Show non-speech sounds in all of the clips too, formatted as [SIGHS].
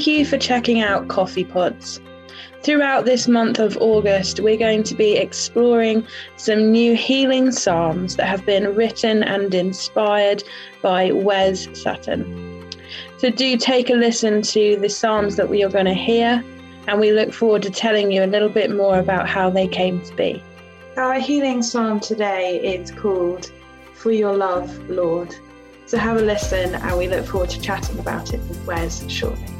Thank you for checking out Coffeepods. Throughout this month of August, we're going to be exploring some new healing psalms that have been written and inspired by Wes Sutton. So, do take a listen to the psalms that we are going to hear, and we look forward to telling you a little bit more about how they came to be. Our healing psalm today is called For Your Love, Lord. So, have a listen, and we look forward to chatting about it with Wes shortly.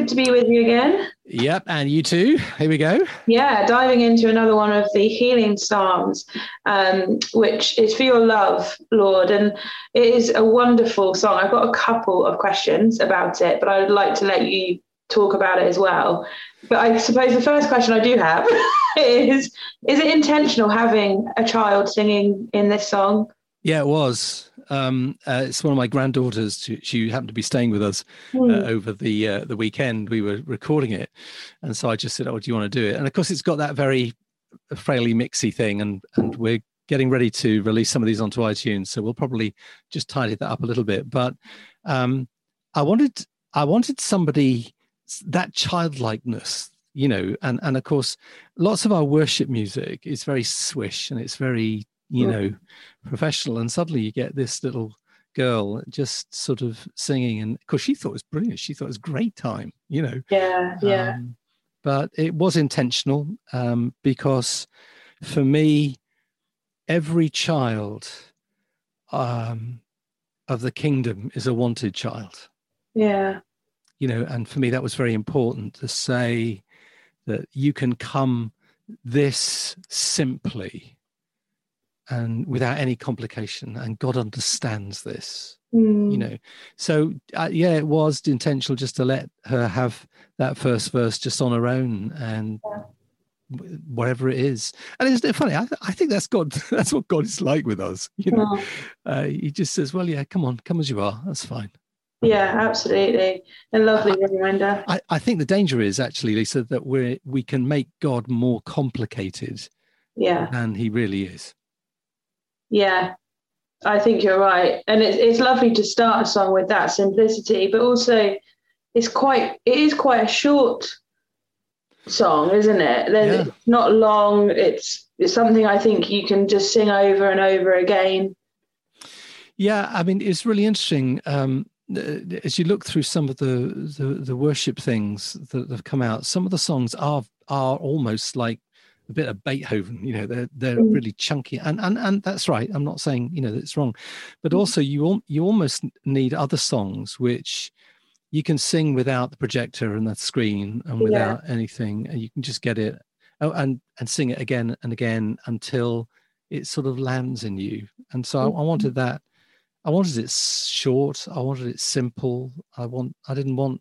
Good to be with you again. Yep, and you too. Here we go. Yeah, diving into another one of the healing psalms, um, which is for your love, Lord. And it is a wonderful song. I've got a couple of questions about it, but I'd like to let you talk about it as well. But I suppose the first question I do have [LAUGHS] is Is it intentional having a child singing in this song? Yeah, it was um, uh, it's one of my granddaughters. She, she, happened to be staying with us uh, mm. over the uh, the weekend. We were recording it, and so I just said, "Oh, do you want to do it?" And of course, it's got that very frailly mixy thing, and and we're getting ready to release some of these onto iTunes. So we'll probably just tidy that up a little bit. But um, I wanted I wanted somebody that childlikeness you know and and of course lots of our worship music is very swish and it's very you know professional and suddenly you get this little girl just sort of singing and because she thought it was brilliant. She thought it was great time you know? Yeah yeah. Um, but it was intentional um, because for me every child um, of the kingdom is a wanted child. Yeah. You know and for me that was very important to say that you can come this simply and without any complication and god understands this mm. you know. So uh, yeah it was intentional just to let her have that first verse just on her own and yeah. whatever it is. And it's funny? I, I, think that's god [LAUGHS] that's what god is like with us you know. Yeah. uh, he just says well yeah come on come as you are that's fine. Yeah absolutely. A lovely reminder. I, I think the danger is actually lisa that we we can make god more complicated yeah. than he really is yeah, I think you're right, and it's it's lovely to start a song with that simplicity, but also it's quite it is quite a short song, isn't it? Yeah. It's not long. It's it's something I think you can just sing over and over again. Yeah, I mean it's really interesting. Um, as you look through some of the, the, the worship things that have come out, some of the songs are are almost like a bit of Beethoven. You know, they're they're mm. really chunky, and and and that's right. I'm not saying you know that's wrong, but mm. also you you almost need other songs which you can sing without the projector and the screen and without yeah. anything, and you can just get it oh, and and sing it again and again until it sort of lands in you. And so mm-hmm. I, I wanted that. I wanted it short. I wanted it simple. I want. I didn't want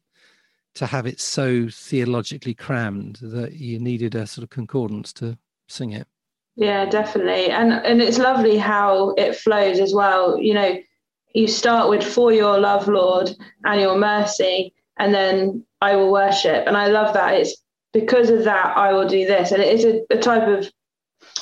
to have it so theologically crammed that you needed a sort of concordance to sing it. Yeah, definitely. And and it's lovely how it flows as well. You know, you start with for your love, Lord, and your mercy, and then I will worship. And I love that. It's because of that I will do this. And it is a, a type of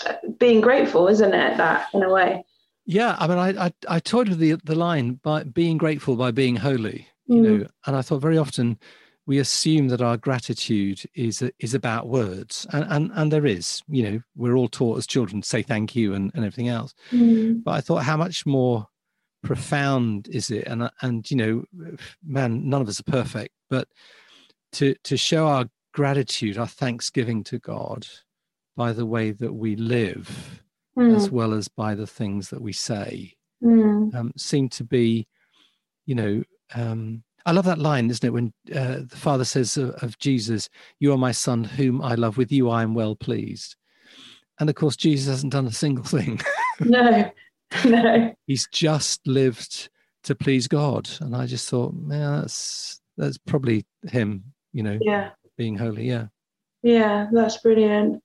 uh, being grateful, isn't it? That in a way. Yeah, I mean, I I, I toyed with the the line by being grateful by being holy, you mm. know, and I thought very often we assume that our gratitude is is about words and, and and there is you know we're all taught as children to say thank you and, and everything else mm. but i thought how much more profound is it and and you know man none of us are perfect but to to show our gratitude our thanksgiving to god by the way that we live mm. as well as by the things that we say mm. um, seem to be you know um, I love that line, isn't it? When uh, the Father says of, of, Jesus, "You are my Son, whom I love. With you, I am well pleased." And of course, Jesus hasn't done a single thing. [LAUGHS] no, no. He's just lived to please God, and I just thought, man, that's that's probably him. You know, yeah, being holy. Yeah, yeah, that's brilliant.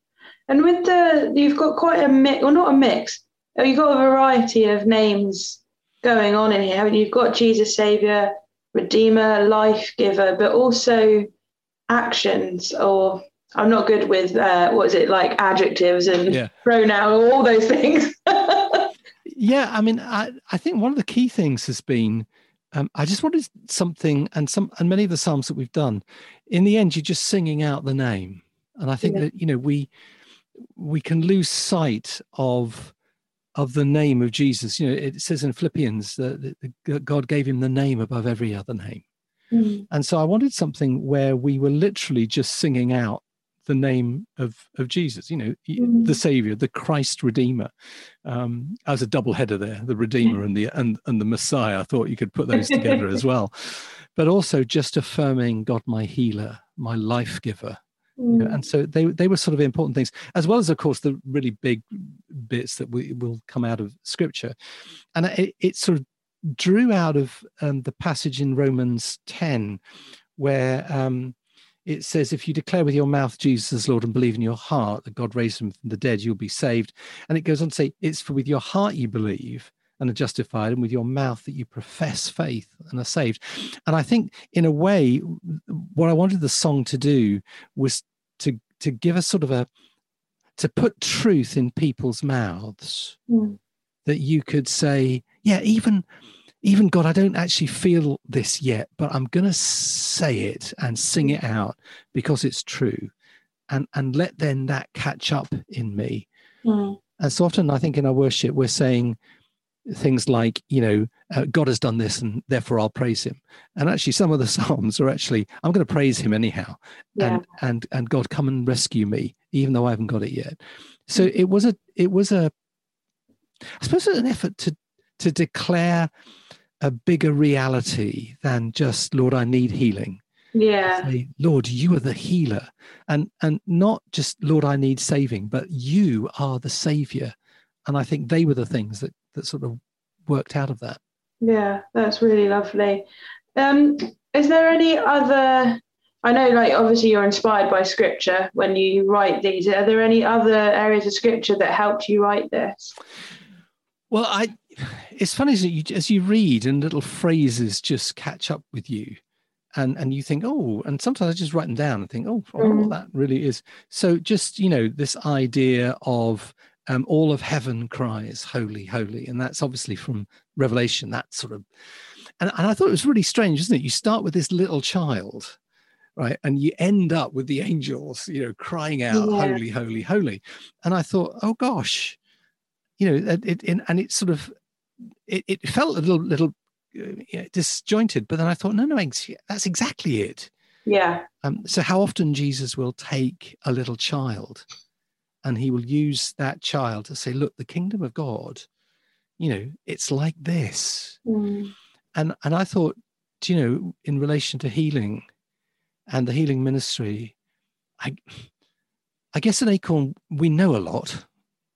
And with the, you've got quite a mix, well, not a mix. You've got a variety of names going on in here. You've got Jesus Savior, redeemer, life giver, but also actions or I'm not good with uh, what is it like adjectives and yeah. pronoun, all those things. [LAUGHS] yeah, I mean, I, I think one of the key things has been um, I just wanted something, and some and many of the psalms that we've done. In the end, you're just singing out the name, and I think yeah. that you know we we can lose sight of of the name of Jesus. You know, it says in Philippians that, that God gave him the name above every other name. Mm. And so I wanted something where we were literally just singing out the name of, of Jesus, you know, mm. the Savior, the Christ Redeemer. Um, as a double header there, the Redeemer and the and, and the Messiah. I thought you could put those together as [LAUGHS] well. But also just affirming God my healer, my life giver, Mm. And so they they were sort of important things, as well as of course the really big bits that we will come out of Scripture, and it, it sort of drew out of um, the passage in Romans ten, where um, it says, "If you declare with your mouth Jesus is Lord and believe in your heart that God raised him from the dead, you'll be saved." And it goes on to say, "It's for with your heart you believe." And are justified, and with your mouth that you profess faith and are saved. And I think, in a way, what I wanted the song to do was to to give us sort of a to put truth in people's mouths mm. that you could say, yeah, even even God, I don't actually feel this yet, but I'm going to say it and sing it out because it's true, and and let then that catch up in me. Mm. And so often, I think in our worship, we're saying, things like you know uh, god has done this and therefore i'll praise him. And actually some of the [LAUGHS] psalms are actually i'm going to praise him anyhow yeah. and and and god come and rescue me even though i haven't got it yet. So it was a it was a i suppose an effort to to declare a bigger reality than just lord i need healing. Yeah. Say, lord you are the healer and and not just lord i need saving but you are the savior and i think they were the things that that sort of worked out of that. Yeah, that's really lovely. Um, is there any other? I know, like obviously, you're inspired by scripture when you write these. Are there any other areas of scripture that helped you write this? Well, I. It's funny as you as you read and little phrases just catch up with you, and and you think, oh, and sometimes I just write them down and think, oh, mm. that really is. So just you know this idea of um, all of heaven cries, Holy, holy. And that's obviously from Revelation, that sort of. And, and I thought it was really strange, isn't it? You start with this little child, right? And you end up with the angels, you know, crying out, yeah. Holy, holy, holy. And I thought, oh gosh, you know, it, it and it sort of, it, it felt a little, little uh, disjointed. But then I thought, no, no, that's exactly it. Yeah. Um, so how often Jesus will take a little child and he will use that child to say look the kingdom of god you know it's like this mm. and and i thought you know in relation to healing and the healing ministry i i guess in acorn we know a lot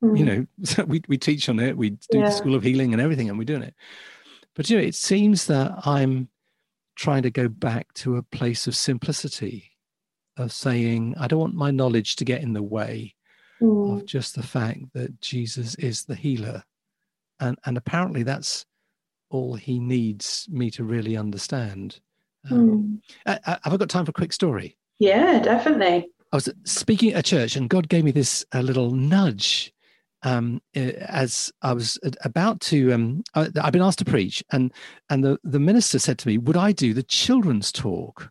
mm. you know [LAUGHS] we, we teach on it we do yeah. the school of healing and everything and we're doing it but you know it seems that i'm trying to go back to a place of simplicity of saying i don't want my knowledge to get in the way mm. of just the fact that Jesus is the healer. And, and apparently that's all he needs me to really understand. Um, mm. uh, have I got time for a quick story? Yeah, definitely. I was speaking at a church and God gave me this a little nudge um, as I was about to. Um, I, I've been asked to preach, and and the the minister said to me, "Would I do the children's talk?"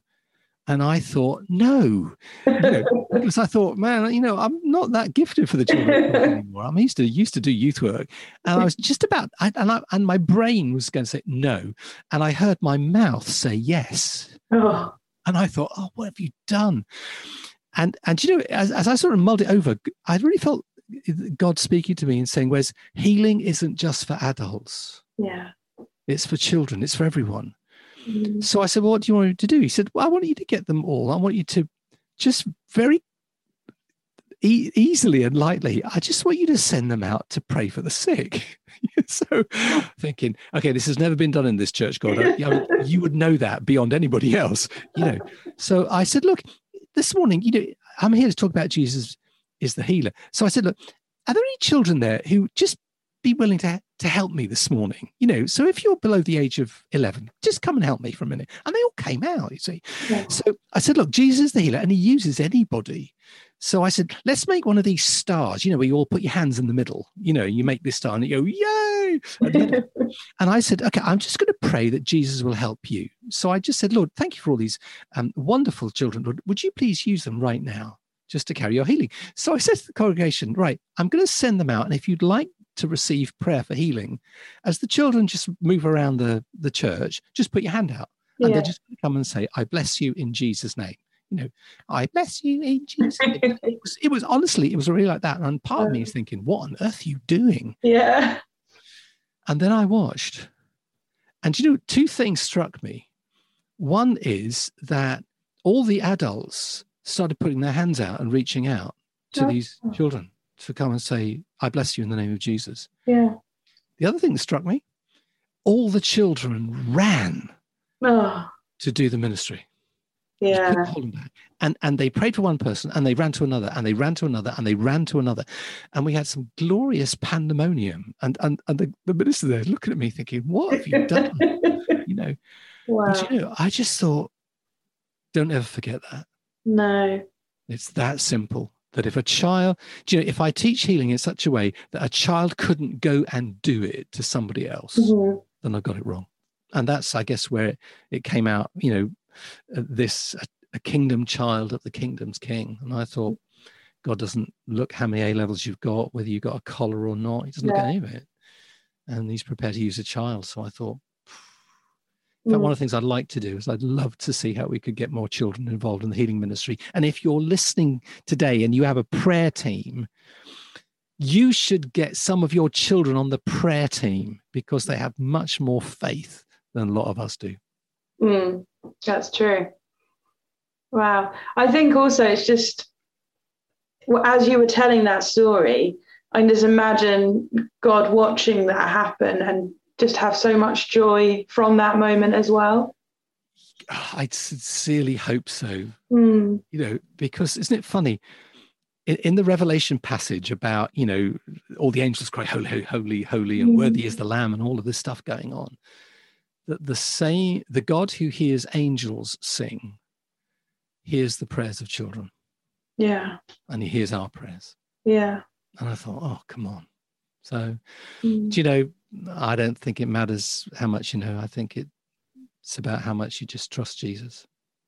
And I thought, no, you know, [LAUGHS] because I thought, man, you know, I'm not that gifted for the children [LAUGHS] anymore. I'm used to used to do youth work, and I was just about, I, and I, and my brain was going to say no, and I heard my mouth say yes, oh. and I thought, oh, what have you done? And and you know, as, as I sort of mulled it over, I really felt God speaking to me and saying, "Whereas healing isn't just for adults, yeah, it's for children, it's for everyone." Mm. So I said, well, what do you want me to do? He said, well, I want you to get them all. I want you to just very e- easily and lightly, I just want you to send them out to pray for the sick. [LAUGHS] so thinking, okay, this has never been done in this church, God. I, I, you would know that beyond anybody else, you know. So I said, look, this morning, you know, I'm here to talk about Jesus is the healer. So I said, look, are there any children there who just be willing to to help me this morning. You know so if you're below the age of 11 just come and help me for a minute. And they all came out you see. Yeah. so i said look jesus is the healer and he uses anybody. So i said let's make one of these stars. You know where you all put your hands in the middle. You know you make this star and you go yay! [LAUGHS] And i said okay i'm just going to pray that jesus will help you. So i just said lord thank you for all these um, wonderful children. Lord would you please use them right now just to carry your healing. So I said to the congregation, right, I'm going to send them out. And if you'd like to receive prayer for healing, as the children just move around the, the church, just put your hand out and yeah. they're just going to come and say, I bless you in Jesus' name. You know, I bless you in Jesus' name. it, [LAUGHS] was, it was honestly, it was really like that. And part of me is thinking, what on earth are you doing? Yeah. And then I watched. And you know, two things struck me. One is that all the adults started putting their hands out and reaching out to these children to come and say, I bless you in the name of Jesus. Yeah. The other thing that struck me, all the children ran oh. to do the ministry. Yeah. And and they prayed for one person and they ran to another and they ran to another and they ran to another. And we had some glorious pandemonium. And and, and the, the minister there looking at me thinking, What have you done? [LAUGHS] you know. Wow. But you know, I just thought, don't ever forget that. No. It's that simple that if a child, you know, if I teach healing in such a way that a child couldn't go and do it to somebody else, mm-hmm. then I got it wrong. And that's, I guess, where it, it came out, you know, uh, this, a, a, kingdom child of the kingdom's king. And I thought, God doesn't look how many A levels you've got, whether you've got a collar or not. He doesn't yeah. look at any of it. and he's prepared to use a child. So I thought, in fact, one of the things I'd like to do is I'd love to see how we could get more children involved in the healing ministry. And if you're listening today and you have a prayer team, you should get some of your children on the prayer team because they have much more faith than a lot of us do. Mm, that's true. Wow. I think also it's just, as you were telling that story, I just imagine God watching that happen and just have so much joy from that moment as well. [SIGHS] I sincerely hope so. Mm. You know, because isn't it funny? In, in, the Revelation passage about, you know, all the angels cry, holy, holy, holy, and mm. worthy is the Lamb, and all of this stuff going on. That the same, the God who hears angels sing, hears the prayers of children. Yeah. And he hears our prayers. Yeah. And I thought, oh, come on. So, mm. do you know, I don't think it matters how much you know. I think it's about how much you just trust Jesus.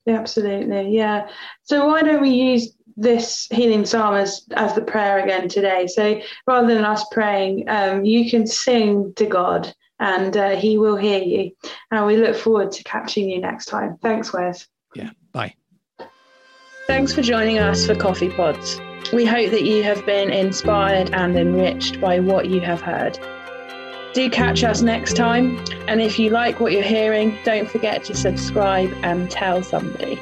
Absolutely, yeah. So why don't we use this healing psalm as, as the prayer again today? So rather than us praying, um, you can sing to God and uh, He will hear you. And we look forward to catching you next time. Thanks, Wes. Yeah, bye. Thanks for joining us for Coffeepods. We hope that you have been inspired and enriched by what you have heard. Do catch us next time. And if you like what you're hearing, don't forget to subscribe and tell somebody.